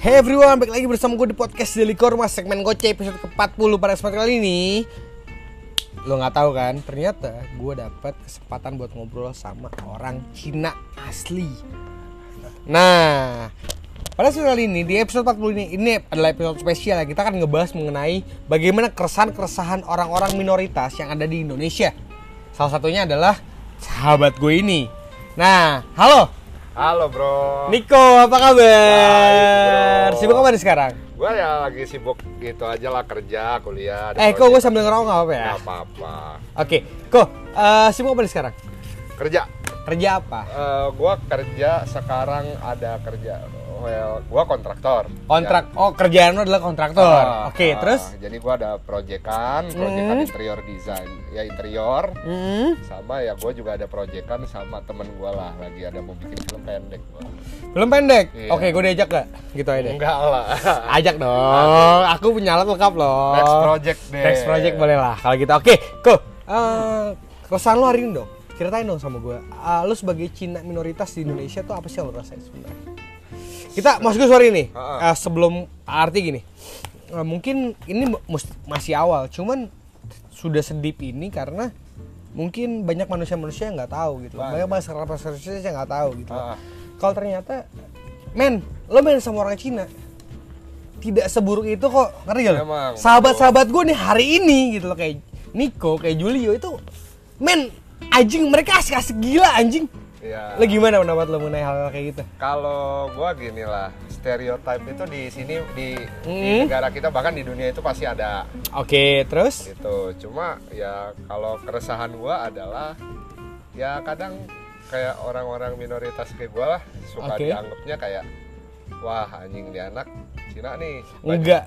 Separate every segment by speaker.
Speaker 1: Hey everyone, balik lagi bersama gue di podcast Daily Korma segmen Goce episode ke-40 pada kesempatan kali ini. Lo nggak tahu kan, ternyata gue dapat kesempatan buat ngobrol sama orang Cina asli. Nah, pada episode kali ini, di episode 40 ini, ini adalah episode spesial ya. Kita akan ngebahas mengenai bagaimana keresahan-keresahan orang-orang minoritas yang ada di Indonesia. Salah satunya adalah sahabat gue ini. Nah, halo
Speaker 2: Halo bro.
Speaker 1: Niko, apa kabar? Sibuk apa nih sekarang?
Speaker 2: Gue ya lagi sibuk gitu aja lah kerja, kuliah.
Speaker 1: Eh, kok gue sambil ngerokok nggak apa-apa ya?
Speaker 2: Nggak apa-apa.
Speaker 1: Oke, kok eh, sibuk apa nih sekarang?
Speaker 2: Kerja.
Speaker 1: Kerja apa?
Speaker 2: Eh gue kerja sekarang ada kerja. Well, gue kontraktor.
Speaker 1: Kontrak. Oh, kerjaan lo adalah kontraktor.
Speaker 2: Ya.
Speaker 1: Oke,
Speaker 2: Ah,
Speaker 1: terus?
Speaker 2: Jadi gue ada proyekan, proyekan
Speaker 1: Hmm.
Speaker 2: interior design, ya interior.
Speaker 1: Hmm,
Speaker 2: Sama ya gue juga ada proyekan sama temen gue lah, lagi ada mau bikin film pendek. Gua.
Speaker 1: belum pendek.
Speaker 2: Iya.
Speaker 1: Oke, gue diajak gak? Gitu aja deh.
Speaker 2: Enggak lah.
Speaker 1: Ajak dong. Aku punya alat lengkap loh.
Speaker 2: Next project deh.
Speaker 1: Next project boleh lah. Kalau gitu. Oke, kok. Eh, keresahan lo hari ini dong. Ceritain dong sama gue. Eh, lo sebagai Cina minoritas di Indonesia tuh apa sih yang lo rasain sebenarnya? Kita, mas gue sorry nih.
Speaker 2: Ha-ha.
Speaker 1: Eh, sebelum arti gini. Eh, mungkin ini masih awal, cuman sudah sedip ini karena mungkin banyak manusia-manusia yang nggak tahu gitu. Banyak manusia yang nggak tahu gitu.
Speaker 2: Ha-ha.
Speaker 1: Kalau ternyata, men, lo main sama orang Cina, tidak seburuk itu kok, ngerti gak Sahabat-sahabat gue nih hari ini gitu loh kayak Nico, kayak Julio itu, men, anjing mereka asik-asik gila anjing.
Speaker 2: Iya.
Speaker 1: Lo gimana pendapat lo mengenai hal, hal kayak gitu?
Speaker 2: Kalau gua gini lah, stereotype itu di sini di, di
Speaker 1: Hmm.
Speaker 2: negara kita bahkan di dunia itu pasti ada
Speaker 1: Oke, terus?
Speaker 2: gitu. Cuma ya kalau keresahan gua adalah ya kadang kayak orang-orang minoritas kayak gua lah suka
Speaker 1: Oke.
Speaker 2: dianggapnya kayak wah anjing dia anak Cina nih. banyak-
Speaker 1: Enggak.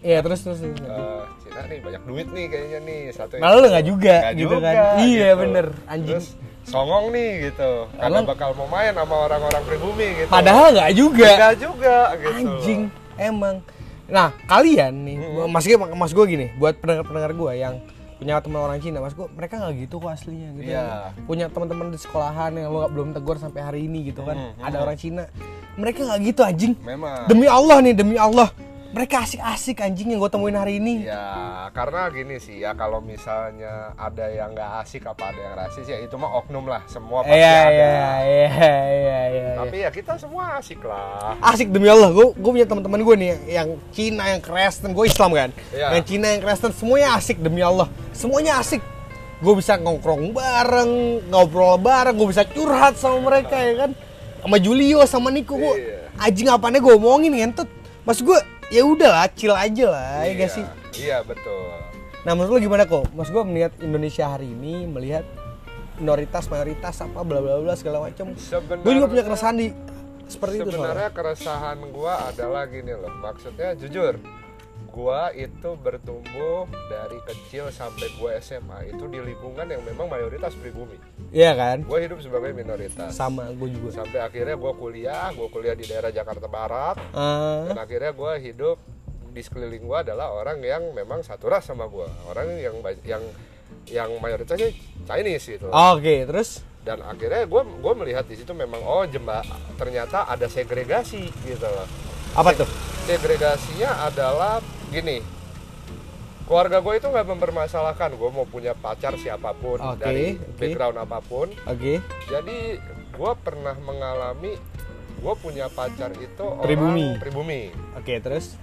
Speaker 1: Iya, terus terus. terus.
Speaker 2: eh, Cina nih banyak duit nih kayaknya nih satu
Speaker 1: Malah lu nggak juga,
Speaker 2: Nggak
Speaker 1: gitu
Speaker 2: juga,
Speaker 1: kan. Iya,
Speaker 2: gitu.
Speaker 1: bener, anjing.
Speaker 2: Terus songong nih gitu karena bakal mau main sama orang-orang pribumi gitu
Speaker 1: Padahal nggak juga.
Speaker 2: Nggak juga gitu
Speaker 1: Anjing, emang. Nah, kalian nih,
Speaker 2: Mm-mm.
Speaker 1: mas gue, mas gue gini, buat pendengar-pendengar gue yang punya teman orang Cina, mas gue, mereka nggak gitu kok aslinya gitu.
Speaker 2: Iya.
Speaker 1: Punya teman-teman di sekolahan yang lo belum tegur sampai hari ini gitu kan.
Speaker 2: Mm-mm.
Speaker 1: Ada orang Cina, mereka nggak gitu anjing.
Speaker 2: memang
Speaker 1: Demi Allah nih, demi Allah, mereka asik-asik anjing yang gue temuin hari ini.
Speaker 2: Ya, karena gini sih ya kalau misalnya ada yang nggak asik apa ada yang rasis ya itu mah oknum lah, semua pasti
Speaker 1: Iya,
Speaker 2: ada.
Speaker 1: iya, iya, iya, iya.
Speaker 2: Tapi ya kita semua asik lah.
Speaker 1: asik demi Allah gue gue punya teman-teman gue nih yang, Cina yang Kristen gue Islam kan
Speaker 2: Iya.
Speaker 1: yang Cina yang Kristen semuanya asik demi Allah semuanya asik gue bisa ngongkrong bareng ngobrol bareng gue bisa curhat sama mereka ya kan sama Julio sama Niko gue
Speaker 2: Iya.
Speaker 1: anjing apanya gue omongin ngentot mas gue ya udah lah chill aja lah ya
Speaker 2: iya,
Speaker 1: gak sih
Speaker 2: Iya, betul.
Speaker 1: nah menurut lo gimana kok mas gue melihat Indonesia hari ini melihat minoritas mayoritas apa bla bla bla segala macam
Speaker 2: Sebenarnya
Speaker 1: gue juga punya keresahan di seperti itu soalnya.
Speaker 2: Sebenarnya keresahan gua adalah gini loh. Maksudnya jujur, gua itu bertumbuh dari kecil sampai gua SMA itu di lingkungan yang memang mayoritas pribumi.
Speaker 1: iya kan
Speaker 2: Gua hidup sebagai minoritas.
Speaker 1: sama gue juga
Speaker 2: Sampai akhirnya gua kuliah, gua kuliah di daerah Jakarta Barat.
Speaker 1: Ah,
Speaker 2: dan akhirnya gue hidup di sekeliling gue adalah orang yang memang satu ras sama gue orang yang yang yang mayoritasnya Chinese gitu
Speaker 1: Oke, terus
Speaker 2: dan akhirnya gue gue melihat di situ memang oh jemba ternyata ada segregasi gitu loh
Speaker 1: apa tuh?
Speaker 2: segregasinya adalah gini keluarga gue itu nggak mempermasalahkan gue mau punya pacar siapa pun
Speaker 1: Oke,
Speaker 2: dari
Speaker 1: oke.
Speaker 2: background apa pun
Speaker 1: Oke.
Speaker 2: jadi gue pernah mengalami gue punya pacar itu orang
Speaker 1: Pribumi.
Speaker 2: pribumi
Speaker 1: Oke, terus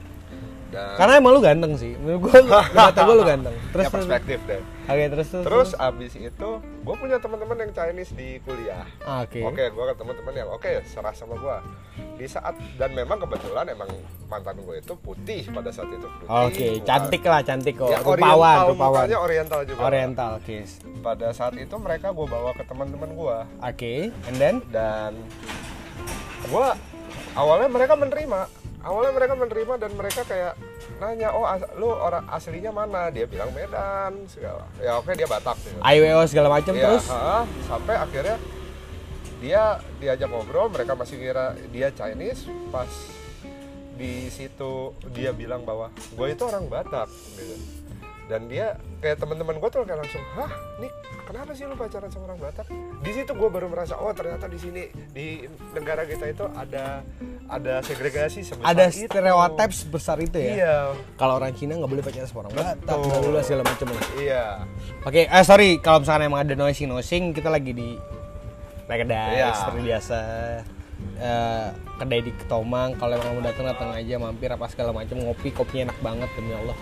Speaker 2: dan
Speaker 1: karena emang lu ganteng sih. Menurut gua di mata gua lu ganteng. Terus
Speaker 2: ya perspektif deh
Speaker 1: Oke, terus terus.
Speaker 2: terus abis itu gue punya teman-teman yang Chinese di kuliah
Speaker 1: Ah, Oke.
Speaker 2: oke gue ke teman-teman yang oke serah sama gue di saat dan memang kebetulan emang mantan gue itu putih pada saat itu putih
Speaker 1: Oke,
Speaker 2: Bukan-
Speaker 1: cantik lah, cantik kok.
Speaker 2: ya
Speaker 1: rupawan,
Speaker 2: oriental
Speaker 1: rupawan.
Speaker 2: mukanya oriental juga
Speaker 1: Oriental, oke.
Speaker 2: pada saat itu mereka gue bawa ke teman-teman gue
Speaker 1: Oke, and then
Speaker 2: dan gue awalnya mereka menerima awalnya mereka menerima dan mereka kayak nanya oh as- lu orang aslinya mana? Dia bilang Medan segala. Ya oke dia Batak gitu.
Speaker 1: IWO segala macam
Speaker 2: Iya,
Speaker 1: terus.
Speaker 2: ha, sampai akhirnya dia diajak ngobrol mereka masih kira dia Chinese. Pas di situ dia bilang bahwa gue itu orang Batak gitu. Dan dia kayak teman-teman gue tuh kayak langsung hah? Nih kenapa sih lu pacaran sama orang Batak di situ gue baru merasa oh ternyata di sini di negara kita itu ada ada segregasi sebesar
Speaker 1: Ada
Speaker 2: itu.
Speaker 1: stereotip sebesar itu ya.
Speaker 2: iya
Speaker 1: Kalau orang Cina nggak boleh pacaran sama orang Batak, bla, segala macam
Speaker 2: iya
Speaker 1: Oke, eh sorry kalau misalkan emang ada nosing nosing kita lagi di kedai
Speaker 2: Iya.
Speaker 1: seperti biasa. Eh, kedai di Ketomang kalau emang mau datang datang aja mampir apa segala macam ngopi kopinya enak banget demi Allah.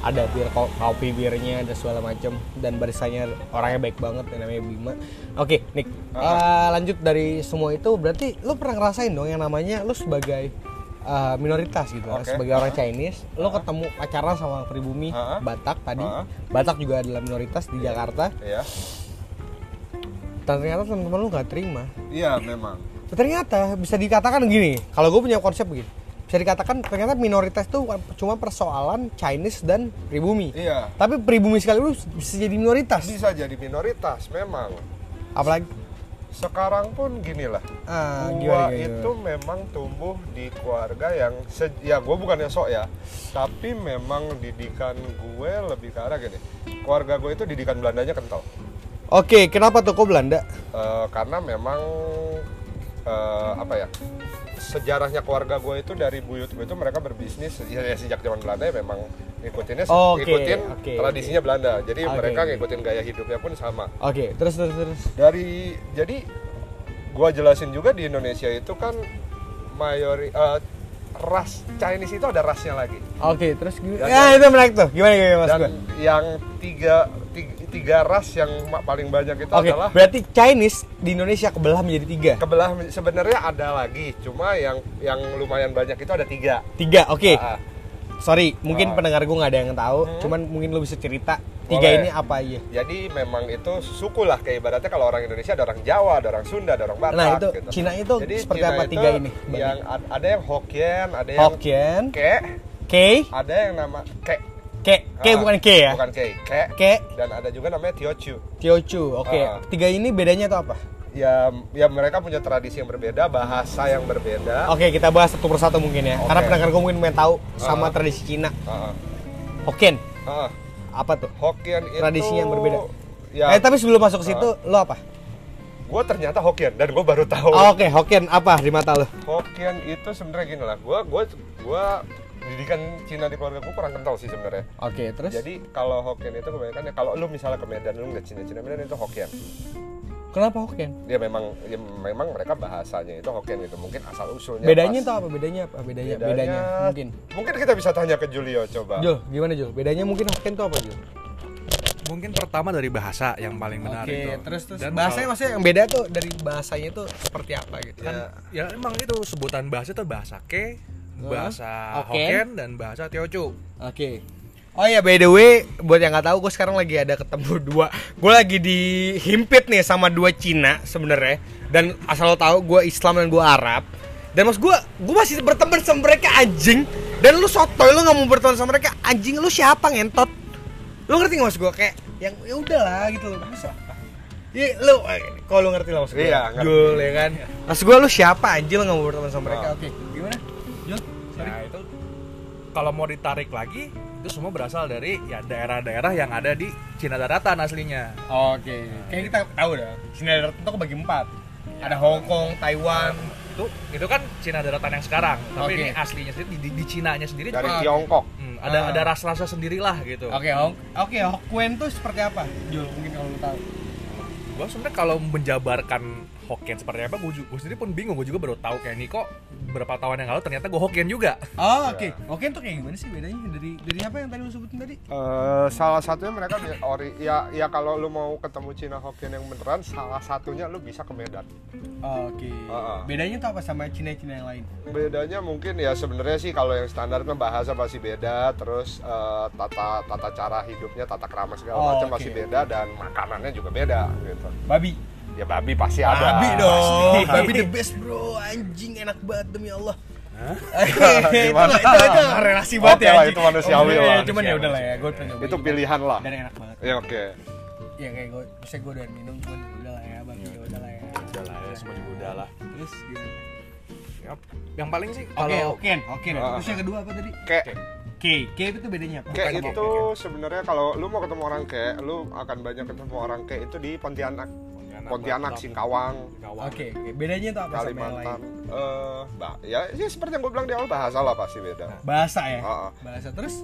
Speaker 1: Ada bir ko- kopi birnya ada segala macam dan barisannya orangnya baik banget yang namanya Bima. Oke Nick eh, lanjut dari semua itu berarti lu pernah ngerasain dong yang namanya lu sebagai eh, minoritas gitu
Speaker 2: Oke.
Speaker 1: sebagai orang Chinese lu ketemu pacaran sama pribumi
Speaker 2: Ha-ha.
Speaker 1: Batak tadi. Batak juga adalah minoritas di Jakarta.
Speaker 2: Iya.
Speaker 1: Dan ternyata teman-teman lu nggak terima.
Speaker 2: Iya memang
Speaker 1: ternyata bisa dikatakan gini kalau gue punya konsep begini bisa dikatakan ternyata minoritas itu cuma persoalan Chinese dan pribumi.
Speaker 2: Iya.
Speaker 1: Tapi pribumi sekali bisa jadi minoritas.
Speaker 2: Bisa jadi minoritas memang.
Speaker 1: Apalagi?
Speaker 2: Sekarang pun gini lah.
Speaker 1: Ah,
Speaker 2: gua
Speaker 1: gimana, gimana,
Speaker 2: itu memang tumbuh di keluarga yang se- ya gue bukannya sok ya tapi memang didikan gue lebih ke arah gini. Keluarga gue itu didikan Belandanya kental.
Speaker 1: Oke kenapa tuh kok Belanda?
Speaker 2: Eh, karena memang eh, apa ya sejarahnya keluarga gue itu dari buyut gue itu mereka berbisnis ya, ya sejak zaman Belanda ya memang ngikutinnya se-
Speaker 1: Oke,
Speaker 2: ngikutin
Speaker 1: oke,
Speaker 2: tradisinya Belanda. Jadi
Speaker 1: Oke,
Speaker 2: mereka ngikutin gaya hidupnya pun sama.
Speaker 1: Oke terus terus terus.
Speaker 2: Dari jadi gua jelasin juga di Indonesia itu kan mayori eh, ras Chinese itu ada rasnya lagi.
Speaker 1: Oke terus gimana?
Speaker 2: Dan-
Speaker 1: ya itu menarik tuh. Gimana gimana mas
Speaker 2: dan
Speaker 1: gue
Speaker 2: yang tiga, tiga tiga ras yang paling banyak itu
Speaker 1: oke
Speaker 2: adalah
Speaker 1: berarti Chinese di Indonesia kebelah menjadi tiga?
Speaker 2: Kebelah sebenarnya ada lagi cuma yang yang lumayan banyak itu ada tiga.
Speaker 1: Tiga oke.
Speaker 2: Ah, ah.
Speaker 1: Sorry mungkin
Speaker 2: Ah.
Speaker 1: pendengar gue nggak ada yang tahu
Speaker 2: Hmm.
Speaker 1: cuman mungkin lu bisa cerita tiga
Speaker 2: Boleh.
Speaker 1: ini apa aja
Speaker 2: jadi memang itu suku lah kayak ibaratnya kalau orang Indonesia ada orang Jawa ada orang Sunda ada orang Batak
Speaker 1: Nah, itu
Speaker 2: gitu.
Speaker 1: Cina itu
Speaker 2: Jadi
Speaker 1: seperti
Speaker 2: Cina
Speaker 1: apa
Speaker 2: itu
Speaker 1: tiga ini?
Speaker 2: yang ad- ada yang Hokkien ada yang
Speaker 1: Hokkien,
Speaker 2: Ke
Speaker 1: K,
Speaker 2: ada yang nama Ke
Speaker 1: K, K
Speaker 2: Ah,
Speaker 1: bukan K ya?
Speaker 2: Bukan K, Ke.
Speaker 1: K,
Speaker 2: Dan ada juga namanya Tiochu.
Speaker 1: Teochew. Oke,
Speaker 2: Ah.
Speaker 1: tiga ini bedanya tuh apa?
Speaker 2: Ya, ya mereka punya tradisi yang berbeda, bahasa yang berbeda.
Speaker 1: Oke, kita bahas satu persatu mungkin ya.
Speaker 2: Oke.
Speaker 1: Karena pendengar gue mungkin pengen tahu
Speaker 2: Ah.
Speaker 1: sama tradisi Cina.
Speaker 2: Ah,
Speaker 1: Hokkien,
Speaker 2: ah.
Speaker 1: apa tuh?
Speaker 2: Hokkien itu
Speaker 1: Tradisinya yang berbeda.
Speaker 2: Ya,
Speaker 1: Eh, tapi sebelum masuk ke situ, lo apa?
Speaker 2: gue ternyata Hokkien dan gue baru tahu.
Speaker 1: Oh, Oke, Hokkien apa di mata lo?
Speaker 2: Hokkien itu sebenarnya gini lah. Gue gue gue didikan Cina di keluarga gue kurang kental sih sebenarnya.
Speaker 1: Oke, terus?
Speaker 2: Jadi kalau Hokkien itu kebanyakan ya kalau lu misalnya ke Medan lu nggak Cina Cina Medan itu Hokkien.
Speaker 1: Kenapa Hokkien?
Speaker 2: Dia memang ya memang mereka bahasanya itu Hokkien gitu. Mungkin asal usulnya
Speaker 1: Bedanya
Speaker 2: pas.
Speaker 1: tuh apa? Bedanya apa? Bedanya,
Speaker 2: Bedanya,
Speaker 1: bedanya, mungkin.
Speaker 2: Mungkin kita bisa tanya ke Julio coba.
Speaker 1: Jul, gimana Jul? Bedanya mungkin Hokkien tuh apa Jul?
Speaker 3: Mungkin pertama dari bahasa yang paling benar
Speaker 1: Oke,
Speaker 3: itu.
Speaker 1: terus terus
Speaker 3: Dan
Speaker 1: bahasanya
Speaker 3: kalau-
Speaker 1: maksudnya yang beda tuh dari bahasanya tuh seperti apa gitu kan?
Speaker 2: Ya,
Speaker 3: ya emang itu sebutan bahasa itu bahasa Ke, bahasa
Speaker 1: Oke.
Speaker 3: Hokkien dan bahasa Teochew.
Speaker 1: Oke. Oh ya by the way, buat yang nggak tahu, gue sekarang lagi ada ketemu dua. Gue lagi dihimpit nih sama dua Cina sebenarnya. Dan asal lo tahu, gue Islam dan gue Arab. Dan mas gue, gue masih berteman sama mereka anjing. Dan lu sotoy, lu nggak mau berteman sama mereka anjing. Lu siapa ngentot? Lu ngerti nggak mas gue kayak yang ya udahlah gitu loh. Masa? Iya, lu eh, kalau lu ngerti lah mas gue.
Speaker 2: Iya.
Speaker 1: Jul ya kan. Mas gue lu siapa anjing lu nggak mau berteman sama mereka?
Speaker 2: Ah.
Speaker 1: Oke, gimana? Jul, sorry.
Speaker 3: Nah, itu kalau mau ditarik lagi itu semua berasal dari ya daerah-daerah yang ada di Cina Daratan aslinya.
Speaker 1: Oke, kayak kita tahu dah. Cina Daratan itu kebagi empat. Ada Hong Kong, Taiwan.
Speaker 3: Itu itu kan Cina Daratan yang sekarang, tapi
Speaker 1: Oke.
Speaker 3: ini aslinya sendiri di, di Cina-nya sendiri
Speaker 2: dari. Tiongkok.
Speaker 3: hmm, ada
Speaker 1: Ah.
Speaker 3: ada ras-rasa sendirilah gitu.
Speaker 1: Oke, Hong, oke Hokkien tuh seperti apa? Jul, mungkin kalau lu tahu.
Speaker 3: Gue sebenarnya kalau menjabarkan Hokkien seperti apa, gue, sendiri pun bingung. Gue juga baru tahu kayak ini kok beberapa tahun yang lalu ternyata gue Hokkien juga.
Speaker 1: Oh, oke. Hokkien tuh kayak gimana sih bedanya dari dari apa yang tadi lu sebutin tadi?
Speaker 2: Eh, salah satunya mereka ori ya ya kalau lu mau ketemu Cina Hokkien yang beneran salah satunya lu bisa ke Medan.
Speaker 1: Oke.
Speaker 2: Ah, ah.
Speaker 1: Bedanya tuh apa sama Cina-Cina yang lain?
Speaker 2: Bedanya mungkin ya sebenarnya sih kalau yang standar kan bahasa masih beda, terus eh, tata tata cara hidupnya, tata krama segala
Speaker 1: Oh,
Speaker 2: macam
Speaker 1: oke.
Speaker 2: masih beda dan makanannya juga beda gitu.
Speaker 1: Babi.
Speaker 2: Ya babi pasti ada.
Speaker 1: Babi dong.
Speaker 2: Pasti.
Speaker 1: Babi the best, Bro. Anjing enak banget demi Allah. Itu, itu, itu relasi banget
Speaker 2: Oke
Speaker 1: ya
Speaker 2: lah,
Speaker 1: anjing.
Speaker 2: itu manusiawi
Speaker 1: Oh,
Speaker 2: lah.
Speaker 1: Cuman ya udah lah ya, gue nyobain.
Speaker 2: Itu pilihan lah.
Speaker 1: Dan enak banget.
Speaker 2: Ya oke.
Speaker 1: Ya kayak gue, bisa gue udah minum cuman udah lah ya, babi ya udah lah ya.
Speaker 3: Udah lah ya, semua juga udah lah.
Speaker 1: Terus gimana?
Speaker 3: Ya, yang paling sih
Speaker 1: Oke,
Speaker 3: kalau
Speaker 1: Hokkien, Hokkien.
Speaker 2: Ah.
Speaker 1: Terus yang kedua apa tadi?
Speaker 2: Kayak
Speaker 3: Oke.
Speaker 1: K. K itu bedanya apa?
Speaker 2: Kayak
Speaker 1: Bukan
Speaker 2: itu sebenarnya kalau lu mau ketemu orang kayak lu akan banyak ketemu orang kayak itu di Pontianak. Pontianak, Singkawang,
Speaker 3: Singkawang.
Speaker 1: Oke, oke. bedanya itu apa sama yang
Speaker 2: Kalimantan.
Speaker 1: lain?
Speaker 2: Eh, bah, ya, ya seperti yang gue bilang di awal bahasa lah pasti beda.
Speaker 1: Bahasa ya.
Speaker 2: Ah, ah.
Speaker 1: Bahasa terus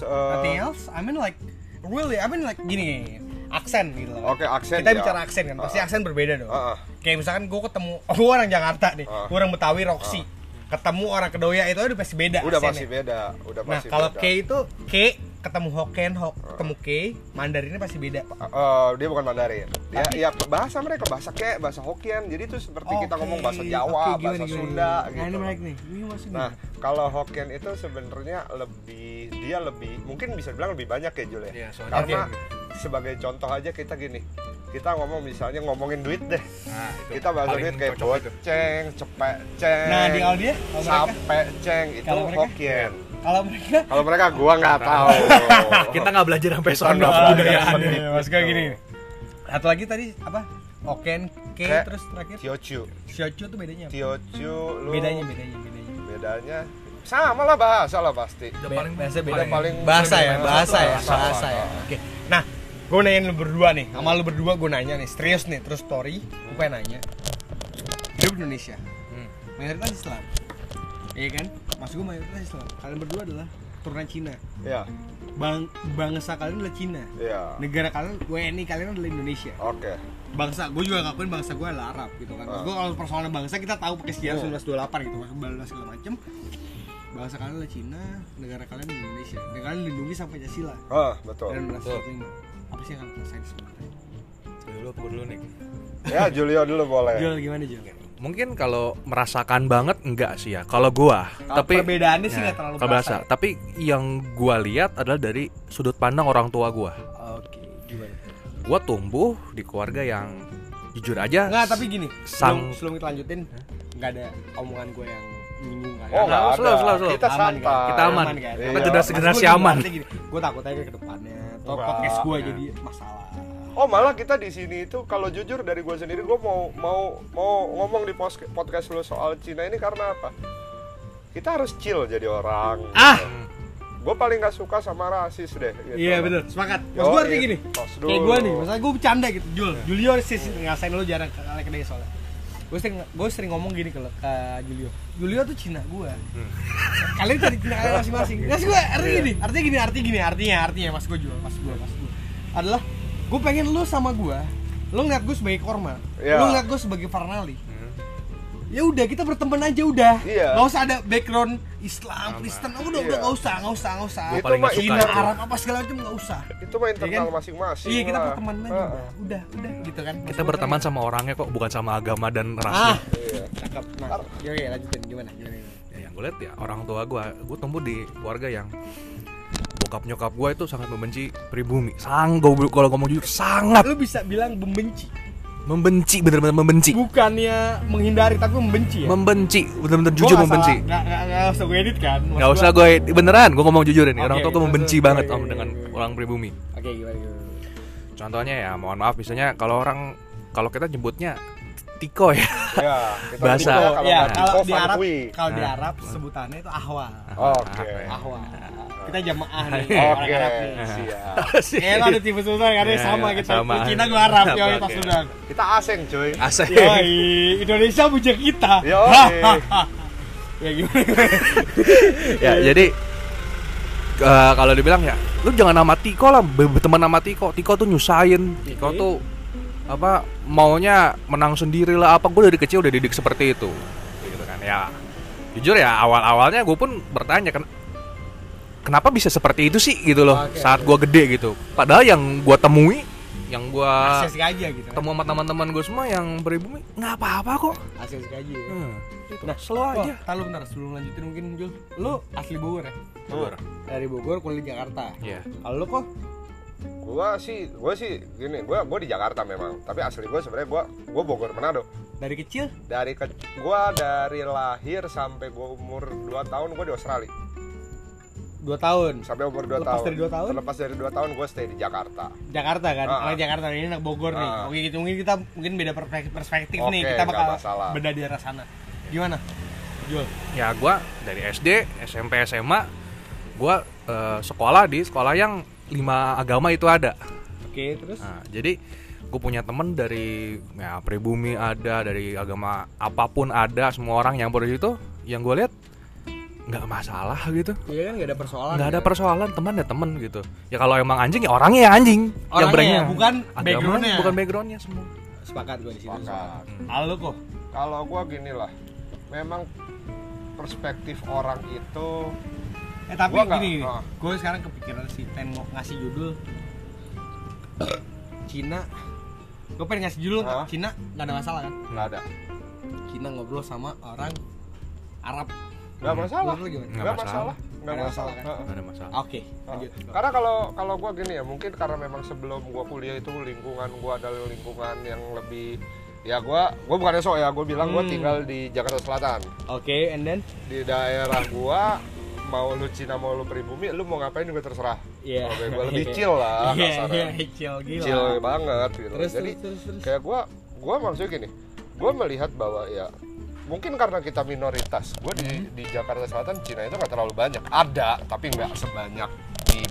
Speaker 2: eh,
Speaker 1: nothing else? I mean like really, I mean like gini, aksen gitu loh.
Speaker 2: Oke, aksen
Speaker 1: Kita
Speaker 2: ya.
Speaker 1: bicara aksen kan, pasti
Speaker 2: ah.
Speaker 1: aksen berbeda dong.
Speaker 2: Ah, ah.
Speaker 1: Kayak misalkan gue ketemu, gue orang Jakarta nih,
Speaker 2: Ah.
Speaker 1: gue orang Betawi Roxy, ketemu orang Kedoya itu udah pasti beda.
Speaker 2: Udah
Speaker 1: aksennya.
Speaker 2: pasti beda, udah
Speaker 1: Nah
Speaker 2: pasti
Speaker 1: kalau
Speaker 2: beda.
Speaker 1: K itu K ketemu Hokkien, Hok, ketemu K, Mandarinnya pasti beda.
Speaker 2: Eh, dia bukan Mandarin. Dia
Speaker 1: Tapi-
Speaker 2: ya bahasa mereka bahasa kayak bahasa Hokkien. Jadi itu seperti kita
Speaker 1: Oke,
Speaker 2: ngomong bahasa Jawa,
Speaker 1: gimana,
Speaker 2: bahasa
Speaker 1: gimana,
Speaker 2: Sunda
Speaker 1: gimana? Nah ini
Speaker 2: gitu.
Speaker 1: menarik nih, ini.
Speaker 2: Nah, kalau Hokkien itu sebenarnya lebih dia lebih mungkin bisa bilang lebih banyak ya Jul ya.
Speaker 3: Iya, soalnya
Speaker 2: Karena
Speaker 1: Oke.
Speaker 2: sebagai contoh aja kita gini. Kita ngomong misalnya ngomongin duit deh.
Speaker 3: Nah, itu
Speaker 2: Kita bahasa duit kayak boceng, cepek ceng.
Speaker 1: Nah, di kalau mereka,
Speaker 2: sampai ceng itu? Hokkien.
Speaker 1: Kalau mereka
Speaker 2: Kalau mereka gua nggak tahu.
Speaker 3: Kita nggak belajar sampai sono kebudayaan.
Speaker 2: Gitu.
Speaker 1: Mas gue gini. Satu lagi tadi apa? Hokkien, K,
Speaker 2: Kayak
Speaker 1: terus terakhir
Speaker 2: Tiochu.
Speaker 1: Xiaochu tuh bedanya apa?
Speaker 2: Tiochu lu
Speaker 1: Bedanya, bedanya, bedanya.
Speaker 2: bedanya sama lah bahasa lah pasti.
Speaker 3: Udah
Speaker 1: Be-
Speaker 3: paling
Speaker 1: bahasa beda.
Speaker 2: paling-
Speaker 1: bahasa ya, bahasa ya,
Speaker 2: bahasa.
Speaker 1: bahasa ya. Oke. Nah, gue nanyain lu berdua nih, sama lu berdua gue nanya nih, serius nih, terus story, gue pengen nanya. Hidup di Indonesia,
Speaker 3: Hmm.
Speaker 1: mayoritas Islam, iya kan? Mas gue mayoritas Islam. Kalian berdua adalah keturunan Cina.
Speaker 2: Ya,
Speaker 1: Bang, bangsa kalian adalah Cina.
Speaker 2: ya.
Speaker 1: Negara kalian, WNI kalian adalah Indonesia.
Speaker 2: Oke.
Speaker 1: Bangsa, gue juga ngakuin bangsa gue adalah Arab gitu kan.
Speaker 2: Ah.
Speaker 1: Gue kalau persoalan bangsa kita tahu pakai sejarah
Speaker 2: Hmm.
Speaker 1: 1928 gitu, masuk balas segala macem. Bangsa kalian adalah Cina, negara kalian adalah Indonesia. Dan kalian dilindungi sampai Pancasila
Speaker 2: Ah, betul.
Speaker 1: dan 1945. Apa sih yang kalian rasain sebenarnya?
Speaker 3: Dulu apa dulu nih?
Speaker 2: Ya, Julio dulu boleh.
Speaker 1: Jul gimana Jul?
Speaker 3: Mungkin kalau merasakan banget enggak sih ya. Kalau gua,
Speaker 1: Kalau
Speaker 3: tapi
Speaker 1: perbedaannya sih
Speaker 3: Ya,
Speaker 1: nggak terlalu
Speaker 3: kalau
Speaker 1: berasa.
Speaker 3: berasa. Tapi yang gua lihat adalah dari sudut pandang orang tua gua.
Speaker 1: Oke, gimana?
Speaker 3: Gua tumbuh di keluarga yang jujur aja
Speaker 1: Enggak, tapi gini.
Speaker 3: Sang-
Speaker 1: Sebelum, sebelum kita lanjutin, nggak ada omongan gue yang menyinggung kan?
Speaker 2: Oh, nggak
Speaker 3: Slow,
Speaker 2: ada.
Speaker 3: slow, slow.
Speaker 2: Kita
Speaker 1: Aman kan?
Speaker 2: santai.
Speaker 3: Kita aman.
Speaker 1: kan?
Speaker 2: Iya.
Speaker 3: Kita generasi generasi aman.
Speaker 1: Gue takut aja ke depannya. Atau
Speaker 2: Enggak.
Speaker 1: podcast gue
Speaker 3: Iya.
Speaker 1: jadi masalah.
Speaker 2: Oh malah kita di sini itu kalau jujur dari gue sendiri gue mau mau mau ngomong di pos- podcast lu soal Cina ini karena apa? Kita harus chill jadi orang.
Speaker 1: Ah!
Speaker 2: Gue paling gak suka sama rasis deh. Gitu.
Speaker 1: Iya bener, sepakat. Mas gue artinya gini, kayak gue nih, misalnya gue bercanda gitu, Jul, Julio sih sih ngasain lu jarang ke kedai soalnya. Gue sering, gue sering ngomong gini ke, ke Julio, Julio tuh Cina gue. Kalian cari Cina kalian masing-masing. Mas gue artinya gini, artinya gini, artinya gini, artinya, artinya mas gue Jul, mas gue, mas gue. Adalah, gue pengen lu sama gue, lu ngeliat gue sebagai korma,
Speaker 2: Iya.
Speaker 1: lu ngeliat gue sebagai Farnali. Ya udah kita berteman aja udah.
Speaker 2: Iya.
Speaker 1: Gak usah ada background Islam, Kristen. Udah udah
Speaker 2: Iya.
Speaker 1: gak usah, gak usah, gak usah.
Speaker 2: Itu mah
Speaker 1: Cina,
Speaker 3: itu.
Speaker 1: Arab apa segala macam nggak usah.
Speaker 2: Itu mah internal
Speaker 1: kan?
Speaker 2: masing-masing.
Speaker 1: Iya kita berteman aja.
Speaker 2: Heeh.
Speaker 1: Udah, udah, udah gitu kan.
Speaker 3: kita berteman sama orangnya kok, bukan sama agama dan
Speaker 1: Ah,
Speaker 3: rasnya.
Speaker 2: Iya.
Speaker 1: cakep. Nah, ya oke lanjutin gimana? Gimana? gimana?
Speaker 3: Ya, yang gue lihat ya orang tua gue, gue tumbuh di keluarga yang bokap nyokap gue itu sangat membenci pribumi. Sang, gue kalau ngomong jujur sangat
Speaker 1: Lu bisa bilang membenci,
Speaker 3: membenci, bener-bener membenci,
Speaker 1: bukannya menghindari tapi membenci ya.
Speaker 3: membenci, bener-bener jujur
Speaker 1: nggak
Speaker 3: membenci.
Speaker 1: Nggak nggak nggak usah gue edit kan.
Speaker 3: Gak
Speaker 1: gua-
Speaker 3: usah gue beneran, gue ngomong jujur ini.
Speaker 1: Oke,
Speaker 3: orang tua gue membenci
Speaker 1: terus.
Speaker 3: banget
Speaker 1: Iya,
Speaker 3: om
Speaker 1: iya,
Speaker 3: dengan
Speaker 1: iya.
Speaker 3: orang pribumi.
Speaker 1: Oke gimana gimana.
Speaker 3: Contohnya ya, mohon maaf, misalnya kalau orang kalau kita nyebutnya tiko ya,
Speaker 2: Ya, kita
Speaker 3: Bahasa-
Speaker 2: bilangnya kalau
Speaker 1: ya kalau
Speaker 2: Tiko
Speaker 1: di Arab
Speaker 2: Kui.
Speaker 1: kalau di
Speaker 3: Nah.
Speaker 1: Arab sebutannya itu ahwal.
Speaker 2: Oke.
Speaker 1: Ahwal. Kita jamaah nih.
Speaker 2: Oke,
Speaker 1: orang Arab nih.
Speaker 2: siap.
Speaker 1: Eh, ada tipe sultan karena
Speaker 3: Ya,
Speaker 1: sama
Speaker 3: ya,
Speaker 1: kita.
Speaker 3: sama.
Speaker 1: Cina gua Arab, ya
Speaker 3: oke.
Speaker 1: tas sudah.
Speaker 2: Kita asing, cuy.
Speaker 3: asik.
Speaker 1: Yoi, Indonesia punya kita.
Speaker 2: Yoi.
Speaker 1: ya gimana?
Speaker 3: ya jadi eh, kalau dibilang ya, lu jangan nama Tiko lah, be- berteman sama Tiko. Tiko tuh nyusahin, Tiko tuh apa maunya menang sendiri lah apa gue dari kecil udah didik seperti itu gitu kan ya jujur ya awal awalnya gue pun bertanya kan kenapa bisa seperti itu sih gitu loh
Speaker 1: Oke.
Speaker 3: saat gue gede gitu padahal yang gue temui yang gue
Speaker 1: Akses gitu. kan.
Speaker 3: ketemu sama teman-teman gue semua yang beribumi nggak apa-apa kok
Speaker 1: Akses aja. Ya.
Speaker 3: hmm,
Speaker 1: Nah,
Speaker 3: slow
Speaker 1: Oh,
Speaker 3: aja
Speaker 1: lu bentar sebelum lanjutin mungkin Jul. Lu asli Bogor ya?
Speaker 3: Bogor.
Speaker 1: Dari Bogor kuliah di Jakarta.
Speaker 3: Iya.
Speaker 1: Kalau lu kok
Speaker 2: Gua sih, gua sih gini, gua gua di Jakarta memang, tapi asli gua sebenarnya gua gua Bogor Manado.
Speaker 1: dari kecil
Speaker 2: Dari ke, gua dari lahir sampai gua umur 2 tahun gua di Australia.
Speaker 1: 2 tahun.
Speaker 2: Sampai umur 2
Speaker 1: Lepas
Speaker 2: tahun.
Speaker 1: dari dua tahun?
Speaker 2: Terlepas dari 2 tahun gua stay di Jakarta.
Speaker 1: Jakarta kan?
Speaker 2: Ah, ah.
Speaker 1: Anak Jakarta ini anak Bogor nih.
Speaker 2: Ah.
Speaker 1: Oke gitu mungkin kita mungkin beda perspektif, perspektif nih. Kita bakal
Speaker 2: masalah.
Speaker 1: beda di arah sana. Gimana? Jul.
Speaker 3: ya gue dari SD SMP SMA gue eh, sekolah di sekolah yang lima agama itu ada
Speaker 1: Oke, terus
Speaker 3: Nah, jadi gue punya temen dari ya pribumi ada, dari agama apa pun ada, semua orang yang di situ, yang gue lihat nggak masalah gitu,
Speaker 1: Iya kan nggak ada persoalan.
Speaker 3: nggak ada
Speaker 1: kan?
Speaker 3: persoalan teman ya temen gitu. Ya kalau emang anjing ya orangnya ya anjing, yang
Speaker 1: Orangnya
Speaker 3: berani
Speaker 1: ya, bukan
Speaker 3: Agama,
Speaker 1: backgroundnya.
Speaker 3: bukan backgroundnya semua.
Speaker 1: Sepakat gue di situ.
Speaker 2: Sepakat.
Speaker 1: Halo kok.
Speaker 2: kalau gua gini lah memang perspektif orang itu
Speaker 1: Eh tapi
Speaker 2: Gua nggak-
Speaker 1: gini,
Speaker 2: ah.
Speaker 1: gue sekarang kepikiran sih pengen ngo- ngasih judul Cina. Gue pengen ngasih judul. Cina nggak ada masalah kan?
Speaker 2: nggak ada
Speaker 1: Cina ngobrol sama orang Arab.
Speaker 2: nggak masalah?
Speaker 3: Nggak masalah.
Speaker 2: masalah nggak
Speaker 1: ada
Speaker 2: masalah
Speaker 1: masalah, kan?
Speaker 3: Nggak ada masalah.
Speaker 1: Oke, lanjut.
Speaker 2: Karena kalau kalau gua gini ya, mungkin karena memang sebelum gua kuliah itu lingkungan gua adalah lingkungan yang lebih ya gua gua bukan esok ya, gua bilang gua
Speaker 1: Hmm.
Speaker 2: tinggal di Jakarta Selatan.
Speaker 1: Oke, and then
Speaker 2: Di daerah gua mau lu Cina mau lu pribumi, lu mau ngapain juga terserah.
Speaker 1: Iya.
Speaker 2: Kalau kayak gua lebih chill lah
Speaker 1: Iya,
Speaker 2: kasarnya.
Speaker 1: iya, chill gila.
Speaker 2: Chill banget gitu.
Speaker 1: Terus,
Speaker 2: Jadi
Speaker 1: terus, terus, terus.
Speaker 2: kayak gua gua maksudnya gini, gua melihat bahwa ya mungkin karena kita minoritas, gua di
Speaker 1: Hmm.
Speaker 2: di Jakarta Selatan Cina itu nggak terlalu banyak. Ada, tapi nggak sebanyak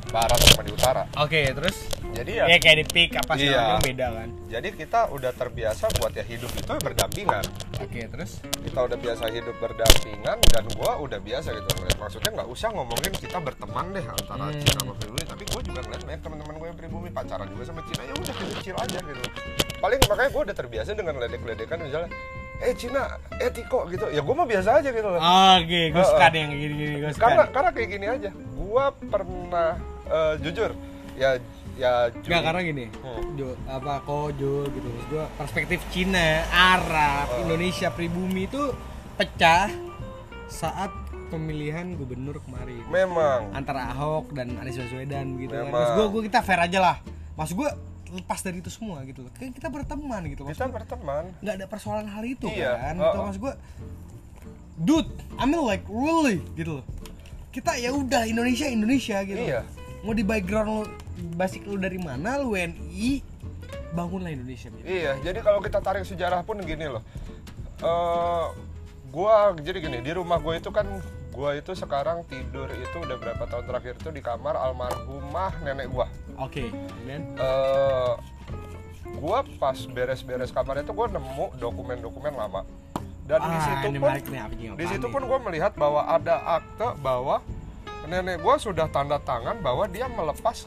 Speaker 2: barat sama di utara.
Speaker 1: Oke, terus
Speaker 2: Jadi ya
Speaker 1: ya kayak di pick apa sih
Speaker 2: Iya.
Speaker 1: beda kan?
Speaker 2: Jadi kita udah terbiasa buat ya hidup itu berdampingan.
Speaker 1: Oke, terus
Speaker 2: Kita udah biasa hidup berdampingan dan gua udah biasa gitu ngeliat. Maksudnya nggak usah ngomongin kita berteman deh antara
Speaker 1: Hmm.
Speaker 2: Cina sama pribumi, tapi gua juga ngeliat banyak teman-teman gue yang pribumi pacaran juga sama Cina ya udah kecil aja gitu. Paling makanya gua udah terbiasa dengan ledek-ledekan misalnya eh Cina, eh Tiko gitu. Ya gua mah biasa aja gitu loh.
Speaker 1: Oke, gue
Speaker 2: Heeh.
Speaker 1: suka nih yang gini-gini, gue
Speaker 2: karena karena kayak gini aja. Gua pernah eh, jujur ya ya
Speaker 1: Nggak,
Speaker 2: Juli-
Speaker 1: karena gini,
Speaker 2: Hmm.
Speaker 1: Jo, apa kojo gitu Terus gua perspektif Cina, Arab,
Speaker 2: Oh.
Speaker 1: Indonesia pribumi itu pecah saat pemilihan gubernur kemarin
Speaker 2: memang
Speaker 1: antara Ahok dan Anies Baswedan gitu kan.
Speaker 2: Memang.
Speaker 1: Maksud gua, gua kita fair aja lah. Maksud gua lepas dari itu semua gitu loh. Kan kita berteman gitu. Maksud
Speaker 2: kita
Speaker 1: gua,
Speaker 2: berteman.
Speaker 1: nggak ada persoalan hal itu
Speaker 2: Iya,
Speaker 1: kan.
Speaker 2: oh,
Speaker 1: Gitu
Speaker 2: oh.
Speaker 1: maksud gua dude, I mean like really gitu loh. Kita ya udah Indonesia Indonesia gitu.
Speaker 2: Iya.
Speaker 1: Mau di background lu basic lu dari mana lu WNI bangunlah Indonesia gitu.
Speaker 2: Iya, jadi kalau kita tarik sejarah pun gini loh. Eh, gua jadi gini di rumah gue itu kan gua itu sekarang tidur itu udah berapa tahun terakhir itu di kamar almarhumah nenek gua.
Speaker 1: Oke, dan
Speaker 2: Eh, gua pas beres-beres kamar itu gua nemu dokumen-dokumen lama. Dan di situ
Speaker 1: Ah,
Speaker 2: pun
Speaker 1: nih,
Speaker 2: di situ pun gua melihat bahwa ada akte bahwa nenek gua sudah tanda tangan bahwa dia melepas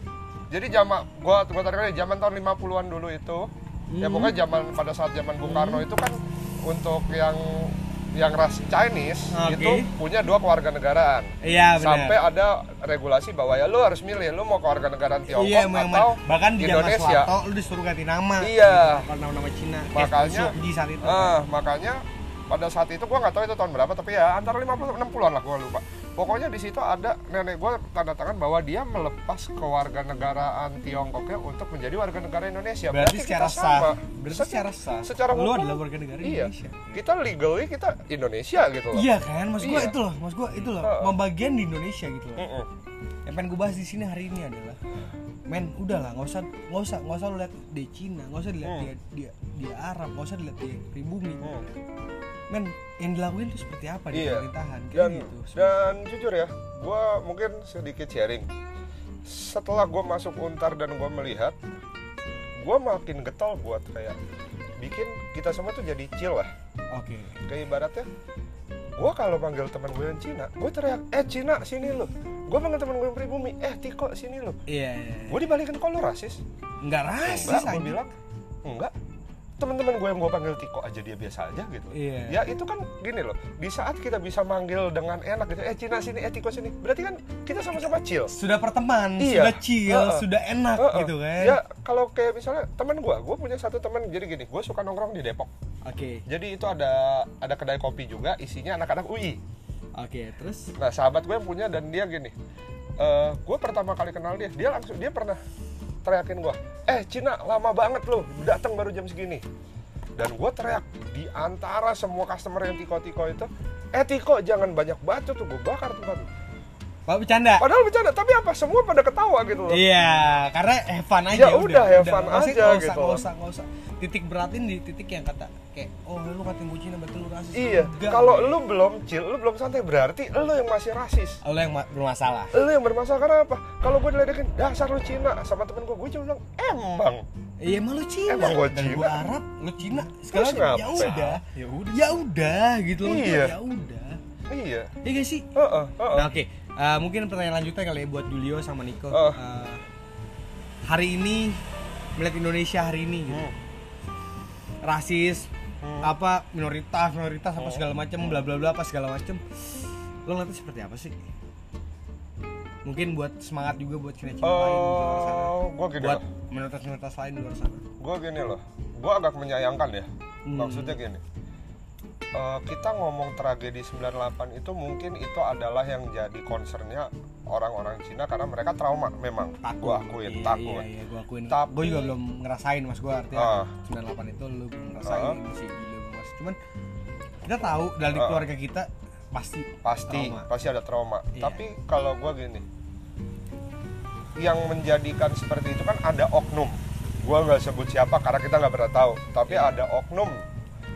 Speaker 2: jadi zaman gua gua tarik lagi zaman tahun 50-an dulu itu ya
Speaker 1: Hmm.
Speaker 2: pokoknya zaman pada saat zaman Bung Karno itu kan untuk yang yang ras Chinese
Speaker 1: Oke.
Speaker 2: itu punya dua kewarganegaraan
Speaker 1: Iya benar.
Speaker 2: sampai ada regulasi bahwa ya lu harus milih lu mau kewarganegaraan Tiongkok
Speaker 1: Iya,
Speaker 2: atau
Speaker 1: bahkan di
Speaker 2: Indonesia
Speaker 1: Soeharto lu disuruh ganti nama.
Speaker 2: Iya.
Speaker 1: Gitu, Kalau nama-nama Cina.
Speaker 2: Makanya-
Speaker 1: di saat itu.
Speaker 2: Ah, makanya pada saat itu gua nggak tahu itu tahun berapa tapi ya antara 50 60-an lah gua lupa. Pokoknya di situ ada nenek gua tanda tangan bahwa dia melepas kewarganegaraan Tiongkoknya untuk menjadi warga negara Indonesia.
Speaker 1: berarti
Speaker 2: kita
Speaker 1: secara
Speaker 2: sama.
Speaker 1: sah. Berarti
Speaker 2: Secara-
Speaker 1: secara sah.
Speaker 2: secara
Speaker 1: lu adalah warga negara
Speaker 2: Iya.
Speaker 1: Indonesia.
Speaker 2: Kita legally kita Indonesia gitu loh.
Speaker 1: Iya kan, maksud
Speaker 2: Iya.
Speaker 1: itu loh, maksud gua itu loh,
Speaker 2: Heeh.
Speaker 1: membagian di Indonesia gitu loh.
Speaker 2: Mm-mm.
Speaker 1: Yang pengen gue bahas di sini hari ini adalah men udah lah nggak usah nggak usah nggak usah lu lihat di Cina nggak usah dilihat
Speaker 2: Hmm.
Speaker 1: dia dia dia Arab nggak usah dilihat dia pribumi
Speaker 2: Hmm.
Speaker 1: Men yang dilakuin itu seperti apa di
Speaker 2: Iya.
Speaker 1: pemerintahan kayak
Speaker 2: Dan
Speaker 1: gitu
Speaker 2: dan jujur ya, gua mungkin sedikit sharing. Setelah gua masuk Untar dan gua melihat, gua makin getol buat kayak bikin kita semua tuh jadi chill lah.
Speaker 1: oke
Speaker 2: kayak ibaratnya gue kalau manggil teman gue yang Cina gue teriak eh Cina sini lu gue manggil teman gue yang pribumi eh Tiko sini lu
Speaker 1: iya iya, iya.
Speaker 2: gue dibalikin kok lu rasis
Speaker 1: nggak rasis
Speaker 2: enggak gue bilang enggak teman-teman gue yang gue panggil Tiko aja dia biasa aja gitu
Speaker 1: Iya.
Speaker 2: ya itu kan gini loh di saat kita bisa manggil dengan enak gitu eh Cina sini eh Tiko sini berarti kan kita sama-sama chill
Speaker 1: sudah perteman
Speaker 2: Iya.
Speaker 1: sudah chill
Speaker 2: Heeh.
Speaker 1: sudah enak
Speaker 2: Heeh.
Speaker 1: gitu kan
Speaker 2: ya kalau kayak misalnya teman gue gue punya satu teman jadi gini gue suka nongkrong di Depok
Speaker 1: oke
Speaker 2: jadi itu ada ada kedai kopi juga isinya anak-anak UI
Speaker 1: oke terus
Speaker 2: Nah sahabat gue yang punya dan dia gini, eh gue pertama kali kenal dia, dia langsung dia pernah teriakin gue, eh Cina lama banget lo, datang baru jam segini. Dan gue teriak di antara semua customer yang tiko-tiko itu, eh Tiko jangan banyak bacot tuh, gue bakar tempat lu."
Speaker 1: Pak bercanda.
Speaker 2: Padahal bercanda, tapi apa? Semua pada ketawa gitu loh.
Speaker 1: Iya, karena have fun aja.
Speaker 2: Ya udah, have fun
Speaker 1: Maksudnya
Speaker 2: aja
Speaker 1: nggak usah,
Speaker 2: gitu.
Speaker 1: nggak usah, nggak usah. Titik beratin di titik yang kata kayak, oh lu katain gue Cina betul lu rasis.
Speaker 2: Iya,
Speaker 1: Enggak.
Speaker 2: kalau lu belum chill, lu belum santai berarti lu yang masih rasis.
Speaker 1: lu yang ma- bermasalah.
Speaker 2: Lu yang bermasalah karena apa? Kalau gue diledekin, dasar lu Cina sama temen gue, gue cuma bilang, emang.
Speaker 1: Iya emang lu Cina.
Speaker 2: Emang gua
Speaker 1: Dan
Speaker 2: Cina.
Speaker 1: gua Arab, lu Cina. Sekarang ya udah.
Speaker 3: Ya udah.
Speaker 1: Ya udah gitu loh.
Speaker 2: Iya.
Speaker 1: Ya udah.
Speaker 2: Iya.
Speaker 1: Iya gak sih?
Speaker 2: Heeh, heeh.
Speaker 1: Nah, oke. Eh, mungkin pertanyaan lanjutnya kali ya buat Julio sama Nico.
Speaker 2: Oh.
Speaker 1: Eh, hari ini melihat Indonesia hari ini gitu.
Speaker 2: Hmm.
Speaker 1: Rasis
Speaker 2: Hmm.
Speaker 1: apa minoritas minoritas apa
Speaker 2: Hmm.
Speaker 1: segala macam bla bla bla apa segala macam. Lo ngeliatnya seperti apa sih? Mungkin buat semangat juga buat Cina-Cina lain di luar sana.
Speaker 2: Oh, gini
Speaker 1: Buat minoritas-minoritas lain di luar sana.
Speaker 2: Gue gini loh. Gue agak menyayangkan ya.
Speaker 1: Hmm.
Speaker 2: Maksudnya gini. Eh, kita ngomong tragedi 98 itu mungkin itu adalah yang jadi concernnya orang-orang Cina karena mereka trauma memang. Gue akuin,
Speaker 1: iya,
Speaker 2: takut.
Speaker 1: Iya, iya, gue akuin.
Speaker 2: Tapi-
Speaker 1: Gue juga belum ngerasain mas gue artinya
Speaker 2: Ah.
Speaker 1: 98 itu lu belum ngerasain
Speaker 2: Ah.
Speaker 1: masih belum mas. Cuman kita tahu dari
Speaker 2: Ah.
Speaker 1: keluarga kita pasti
Speaker 2: pasti
Speaker 1: trauma.
Speaker 2: pasti ada trauma
Speaker 1: Iya.
Speaker 2: tapi kalau gua gini yang menjadikan seperti itu kan ada oknum gua nggak sebut siapa karena kita nggak pernah tahu tapi
Speaker 1: Iya.
Speaker 2: ada oknum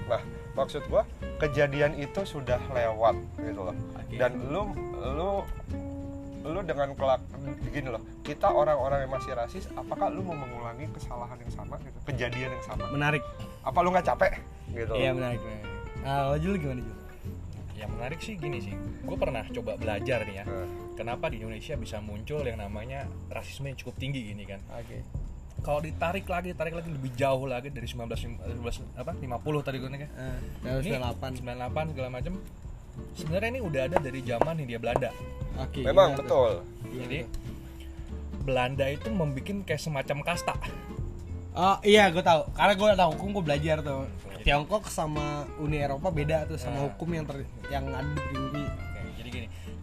Speaker 2: nah maksud gua kejadian itu sudah lewat gitu loh dan lu lu lu dengan kelak gini loh kita orang-orang yang masih rasis apakah lu mau mengulangi kesalahan yang sama gitu kejadian yang sama
Speaker 1: Menarik.
Speaker 2: apa lu nggak capek gitu loh.
Speaker 1: Iya menarik. menarik. Nah, lo Jul gimana Jul?
Speaker 3: Yang menarik sih gini sih, gue pernah coba belajar nih ya,
Speaker 2: Nah,
Speaker 3: kenapa di Indonesia bisa muncul yang namanya rasisme yang cukup tinggi gini kan.
Speaker 1: Oke.
Speaker 3: Kalau ditarik lagi, tarik lagi lebih jauh lagi dari 19 19 apa 50 tadi gue kan.
Speaker 1: Uh,
Speaker 3: Ini
Speaker 1: 98.
Speaker 3: 98 segala macam. Sebenarnya ini udah ada dari zaman Hindia Belanda.
Speaker 1: Oke.
Speaker 2: memang
Speaker 1: gimana tuh?
Speaker 2: betul
Speaker 1: Gimana
Speaker 3: Jadi
Speaker 1: tuh?
Speaker 3: Belanda itu membuat kayak semacam kasta.
Speaker 1: Oh iya gue tahu karena gue tahu hukum gue belajar tuh Tiongkok sama Uni Eropa beda tuh sama
Speaker 3: Nah.
Speaker 1: hukum yang ter yang ada di
Speaker 3: jadi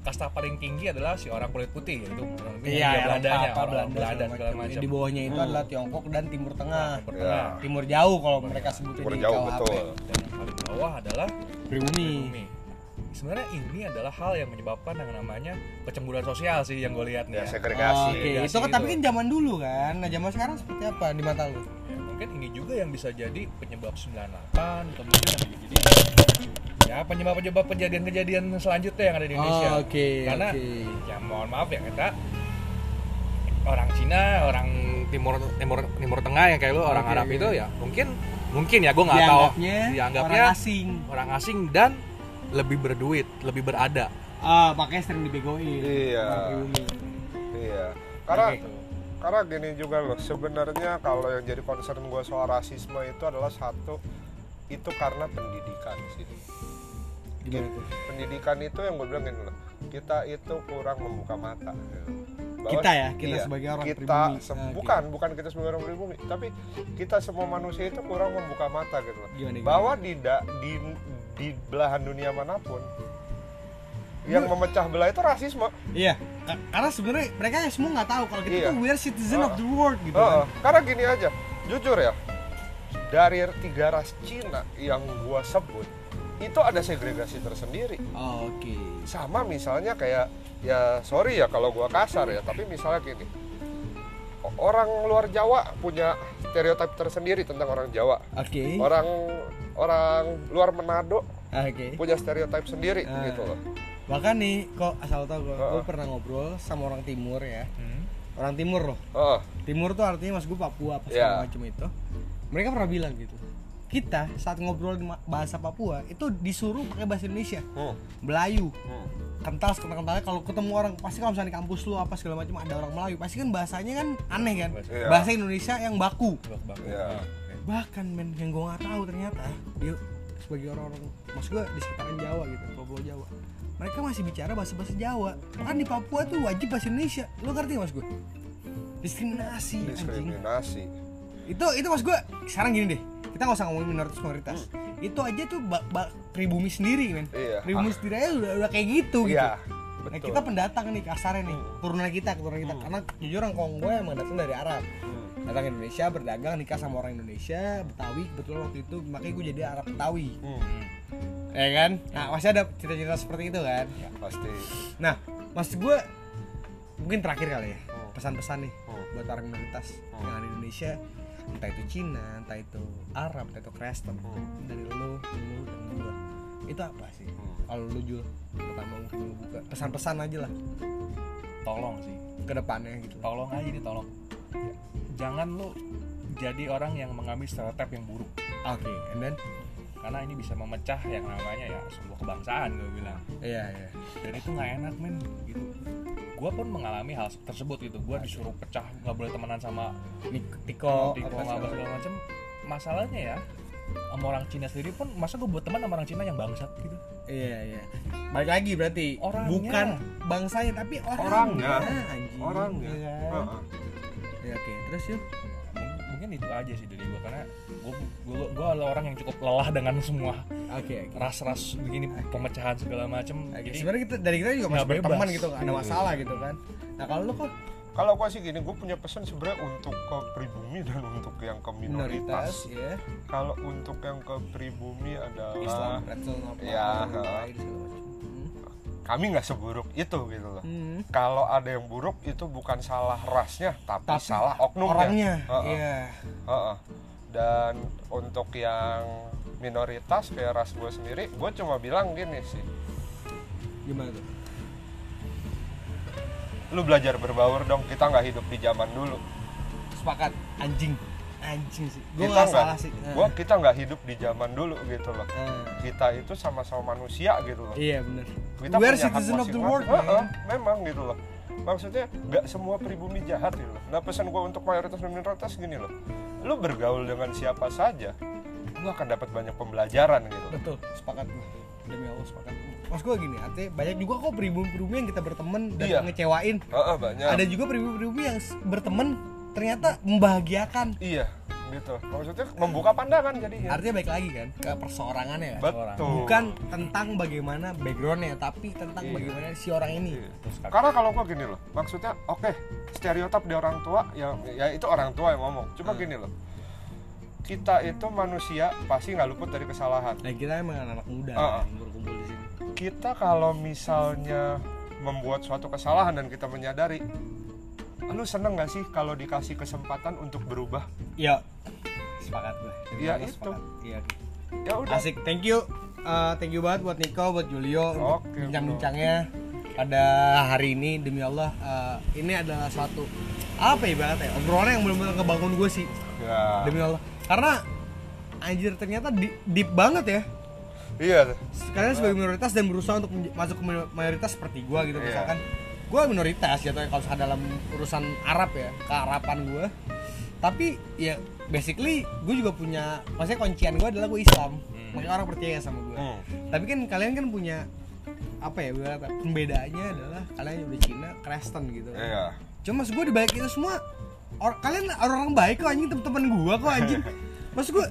Speaker 3: kasta paling tinggi adalah si orang kulit putih yaitu kurang lebih
Speaker 1: Iya,
Speaker 3: Belandanya,
Speaker 1: apa
Speaker 3: orang
Speaker 1: Belanda,
Speaker 3: Belanda segala
Speaker 1: macam.
Speaker 3: macam.
Speaker 1: Di bawahnya itu
Speaker 2: Hmm.
Speaker 1: adalah Tiongkok dan Timur Tengah.
Speaker 3: Timur
Speaker 2: Ya.
Speaker 3: Tengah.
Speaker 1: Timur jauh kalau mereka sebutnya
Speaker 2: Timur
Speaker 1: di
Speaker 2: jauh
Speaker 1: KUHP.
Speaker 2: betul
Speaker 3: Dan yang paling bawah adalah
Speaker 1: Pribumi.
Speaker 3: pribumi. Sebenarnya ini adalah hal yang menyebabkan yang namanya kecemburuan sosial sih yang gue lihat nih.
Speaker 2: ya
Speaker 3: ya.
Speaker 2: segregasi
Speaker 1: Oke,
Speaker 3: Segregasi
Speaker 1: itu kan tapi
Speaker 3: gitu.
Speaker 1: kan zaman dulu kan. Nah, zaman sekarang seperti apa di mata lu?
Speaker 3: Ya, mungkin ini juga yang bisa jadi penyebab 98 atau mungkin yang jadi ya penyebab-penyebab kejadian-kejadian selanjutnya yang ada di Indonesia.
Speaker 1: Oh, oke,
Speaker 3: Karena
Speaker 1: oke.
Speaker 3: ya mohon maaf ya kita orang Cina, orang Timur Timur Timur Tengah yang kayak lu orang
Speaker 1: Oke,
Speaker 3: Arab itu ya mungkin mungkin ya gue nggak tahu
Speaker 1: Dianggapnya
Speaker 3: dianggapnya
Speaker 1: orang asing.
Speaker 3: orang asing dan lebih berduit, lebih berada.
Speaker 1: Ah, makanya sering dibegoin.
Speaker 2: Iya. Iya, karena
Speaker 3: Gitu.
Speaker 2: karena gini juga loh. Sebenarnya kalau yang jadi concern gue soal rasisme itu adalah satu itu karena pendidikan sih.
Speaker 1: Gimana tuh?
Speaker 2: Pendidikan itu yang gue bilang loh. Kita itu kurang membuka mata. Bahwa-
Speaker 1: Kita ya, kita
Speaker 2: iya,
Speaker 1: sebagai orang
Speaker 2: kita
Speaker 1: pribumi.
Speaker 2: se-
Speaker 1: Ah, oke.
Speaker 2: bukan bukan kita sebagai orang pribumi, tapi kita semua manusia itu kurang membuka mata gitu loh.
Speaker 1: Gimana, gimana?
Speaker 2: Bahwa di da- di di belahan dunia mana pun yang memecah belah itu rasisme.
Speaker 1: Iya, ka- karena sebenarnya mereka semua nggak tahu kalau kita
Speaker 2: Iya.
Speaker 1: tuh we're citizen
Speaker 2: Oh.
Speaker 1: of the world gitu
Speaker 2: Heeh,
Speaker 1: kan.
Speaker 2: karena gini aja, jujur ya, dari tiga ras Cina yang gua sebut itu ada segregasi tersendiri.
Speaker 1: Oh, Oke.
Speaker 2: Sama misalnya kayak ya sorry ya kalau gua kasar ya, tapi misalnya gini, orang luar Jawa punya stereotip tersendiri tentang orang Jawa.
Speaker 1: Oke.
Speaker 2: Orang orang luar Manado
Speaker 1: Oke.
Speaker 2: punya stereotip sendiri
Speaker 1: Ah.
Speaker 2: gitu loh.
Speaker 1: Bahkan nih, kok asal tau gue,
Speaker 2: Heeh.
Speaker 1: gue pernah ngobrol sama orang timur ya.
Speaker 3: Hmm.
Speaker 1: Orang timur loh.
Speaker 2: Heeh.
Speaker 1: Timur tuh artinya mas gue Papua apa segala macam itu. Mereka pernah bilang gitu. Kita saat ngobrol di bahasa Papua itu disuruh pakai bahasa Indonesia,
Speaker 2: Hmm.
Speaker 1: Melayu.
Speaker 2: Hmm.
Speaker 1: Kental kental kentalnya kalau ketemu orang pasti kalau misalnya di kampus lu apa segala macam ada orang Melayu pasti kan bahasanya kan aneh kan.
Speaker 2: Iya.
Speaker 1: Bahasa Indonesia yang baku.
Speaker 2: Iya.
Speaker 3: Oke.
Speaker 1: bahkan men yang gue nggak tahu ternyata dia sebagai orang-orang mas gue di sekitaran Jawa gitu Pulau Jawa mereka masih bicara bahasa bahasa Jawa kan di Papua tuh wajib bahasa Indonesia lo ngerti mas gue diskriminasi anjing
Speaker 2: Diskriminasi.
Speaker 1: itu itu mas gue sekarang gini deh kita nggak usah ngomongin minoritas minoritas itu aja tuh ba- ba- pribumi sendiri men
Speaker 2: Iya.
Speaker 1: pribumi sendiri aja udah, udah kayak gitu gitu
Speaker 2: Iya.
Speaker 1: Nah,
Speaker 2: Betul.
Speaker 1: kita pendatang nih kasarnya nih turunan kita keturunan kita karena jujur orang Kongo emang datang dari Arab
Speaker 2: Hmm.
Speaker 1: datang ke Indonesia berdagang nikah sama orang Indonesia Betawi kebetulan waktu itu makanya gue jadi Arab Betawi
Speaker 2: Hmm.
Speaker 3: Hmm.
Speaker 1: ya kan nah masih ada cerita-cerita seperti itu kan
Speaker 2: Pasti.
Speaker 1: nah maksud gue mungkin terakhir kali ya
Speaker 2: Hmm.
Speaker 1: pesan-pesan nih
Speaker 2: Hmm.
Speaker 1: buat orang minoritas
Speaker 2: Hmm.
Speaker 1: yang ada di Indonesia entah itu Cina entah itu Arab entah itu Kristen.
Speaker 2: Hmm.
Speaker 1: dari lu lu dan gua. Itu apa sih?
Speaker 2: Hmm.
Speaker 1: kalau lu Jul pertama mungkin lu buka pesan-pesan aja lah.
Speaker 3: Tolong sih.
Speaker 1: Ke depannya gitu.
Speaker 3: Tolong aja nih tolong. Jangan lu jadi orang yang mengambil stereotip yang buruk.
Speaker 1: Oke and then?
Speaker 3: Karena ini bisa memecah yang namanya ya sebuah kebangsaan gue bilang.
Speaker 1: Iya iya.
Speaker 3: Dan itu nggak enak men. Gitu gue pun mengalami hal tersebut gitu gue disuruh pecah nggak boleh temenan sama
Speaker 1: Nik- Tiko
Speaker 3: Tiko
Speaker 1: apa
Speaker 3: nggak
Speaker 1: segala
Speaker 3: segala macam masalahnya ya sama orang Cina sendiri pun masa gue buat teman sama orang Cina yang bangsat gitu
Speaker 1: Iya iya. Balik lagi berarti
Speaker 3: Orangnya.
Speaker 1: bukan bangsanya tapi orangnya.
Speaker 2: Orangnya.
Speaker 1: anjing.
Speaker 2: orangnya
Speaker 1: Iya kan?
Speaker 2: Heeh.
Speaker 1: Ya, oke. Terus yuk.
Speaker 3: Mungkin, itu aja sih dari gue karena gue gue gue adalah orang yang cukup lelah dengan semua
Speaker 1: Oke. oke.
Speaker 3: ras-ras begini pemecahan segala macam jadi
Speaker 1: sebenarnya kita dari kita juga masih berteman gitu, nggak ada masalah gitu kan. Nah kalau lu kok?
Speaker 2: Kalau gua sih gini gue punya pesan sebenarnya untuk ke pribumi dan untuk yang ke
Speaker 1: minoritas,
Speaker 2: minoritas
Speaker 1: ya,
Speaker 2: kalau untuk yang ke pribumi adalah
Speaker 1: Islam, Redson apa
Speaker 2: Ya, kami nggak seburuk itu gitu loh
Speaker 1: Hmm.
Speaker 2: kalau ada yang buruk itu bukan salah rasnya tapi,
Speaker 1: Tapi
Speaker 2: salah oknumnya
Speaker 1: Orangnya,
Speaker 2: Heeh.
Speaker 1: iya.
Speaker 2: Heeh. dan untuk yang minoritas kayak ras gue sendiri gue cuma bilang gini sih
Speaker 1: Gimana tuh?
Speaker 2: lu belajar berbaur dong kita nggak hidup di zaman dulu
Speaker 1: Sepakat, anjing, anjing sih. Gue nggak salah sih.
Speaker 2: Gua kita nggak hidup di zaman dulu gitu loh
Speaker 1: Nah.
Speaker 2: kita itu sama-sama manusia gitu loh
Speaker 1: Iya benar.
Speaker 2: kita
Speaker 1: We are citizen of the world,
Speaker 2: Heeh,
Speaker 1: man.
Speaker 2: memang gitu loh maksudnya nggak semua pribumi jahat gitu loh nah pesan gue untuk mayoritas dan minoritas gini loh lu bergaul dengan siapa saja lu akan dapat banyak pembelajaran gitu
Speaker 1: Betul, sepakat gue. Demi Allah sepakat. Maksud gue gini, artinya banyak juga kok pribumi-pribumi yang kita berteman dan
Speaker 2: Iya.
Speaker 1: ngecewain.
Speaker 2: Heeh, banyak
Speaker 1: Ada juga pribumi-pribumi yang berteman ternyata membahagiakan.
Speaker 2: iya gitu maksudnya membuka pandangan jadinya
Speaker 1: Artinya baik lagi kan ke perseorangannya kan.
Speaker 2: betul
Speaker 1: Bukan tentang bagaimana backgroundnya, tapi tentang
Speaker 2: Iya.
Speaker 1: bagaimana si orang ini.
Speaker 2: Iya. Karena kalau gua gini loh, maksudnya oke stereotip di orang tua ya ya itu orang tua yang ngomong. Cuma
Speaker 1: Hmm.
Speaker 2: gini loh, kita itu manusia pasti nggak luput dari kesalahan.
Speaker 1: Nah kita emang anak muda
Speaker 2: ah.
Speaker 1: yang berkumpul di sini.
Speaker 2: Kita kalau misalnya membuat suatu kesalahan dan kita menyadari, lu seneng gak sih kalau dikasih kesempatan untuk berubah?
Speaker 1: Iya, sepakat gue.
Speaker 2: Iya,
Speaker 1: Allah,
Speaker 2: itu.
Speaker 1: sepakat. Iya. oke.
Speaker 2: Ya udah.
Speaker 1: Asik, thank you. Uh, thank you banget buat Nico, buat Julio
Speaker 2: Oke,
Speaker 1: bincang-bincangnya pada hari ini demi Allah uh, ini adalah suatu apa ya ibaratnya obrolan yang benar-benar ngebangun gue sih
Speaker 2: Ya.
Speaker 1: demi Allah karena anjir ternyata di- deep banget ya
Speaker 2: Iya.
Speaker 1: kalian sebagai minoritas dan berusaha untuk masuk ke mayoritas seperti gue gitu
Speaker 2: Iya.
Speaker 1: misalkan gue minoritas jatuhnya kalau dalam urusan Arab ya kearapan gue tapi ya basically gue juga punya maksudnya kuncian gue adalah gue Islam. Makanya orang percaya sama gue
Speaker 2: Hmm.
Speaker 1: tapi kan kalian kan punya apa ya berapa pembedaannya adalah kalian udah Cina Kristen gitu.
Speaker 2: Iya.
Speaker 1: cuma maksud gue dibalik itu semua or- kalian orang-orang baik kok anjing teman-teman gue kok anjing. Maksud gue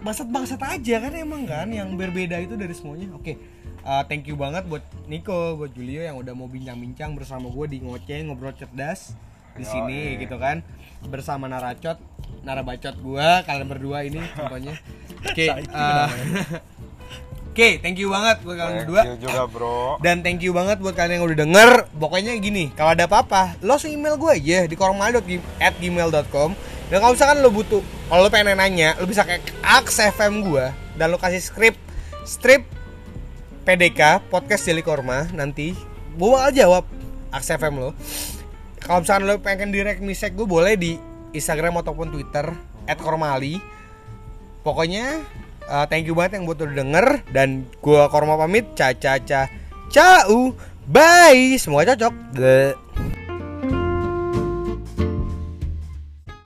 Speaker 1: bangsat-bangsat aja kan emang kan yang berbeda itu dari semuanya. Oke uh, thank you banget buat Nico buat Julio yang udah mau bincang-bincang bersama gue di ngoceh ngobrol cerdas di
Speaker 2: Yoi.
Speaker 1: sini gitu kan bersama naracot narabacot gue kalian berdua ini contohnya oke uh, Oke, thank you banget buat kalian
Speaker 2: Thank
Speaker 1: berdua.
Speaker 2: you juga bro.
Speaker 1: Dan thank you banget buat kalian yang udah denger Pokoknya gini, kalau ada apa-apa Lo langsung email gue aja di kormal.gmail.com Dan kalau misalkan lo butuh Kalau lo pengen nanya, lo bisa ke Aks FM gue Dan lo kasih skrip Strip PDK, Podcast Jeli Korma Nanti Gue bakal jawab Aks FM lo Kalau misalkan lo pengen direct message gue boleh di Instagram ataupun Twitter @kormali Pokoknya uh, thank you banget yang buat udah denger dan gua Korma pamit. Ca ca ca. Ciao. Bye. Semoga cocok. Bleh.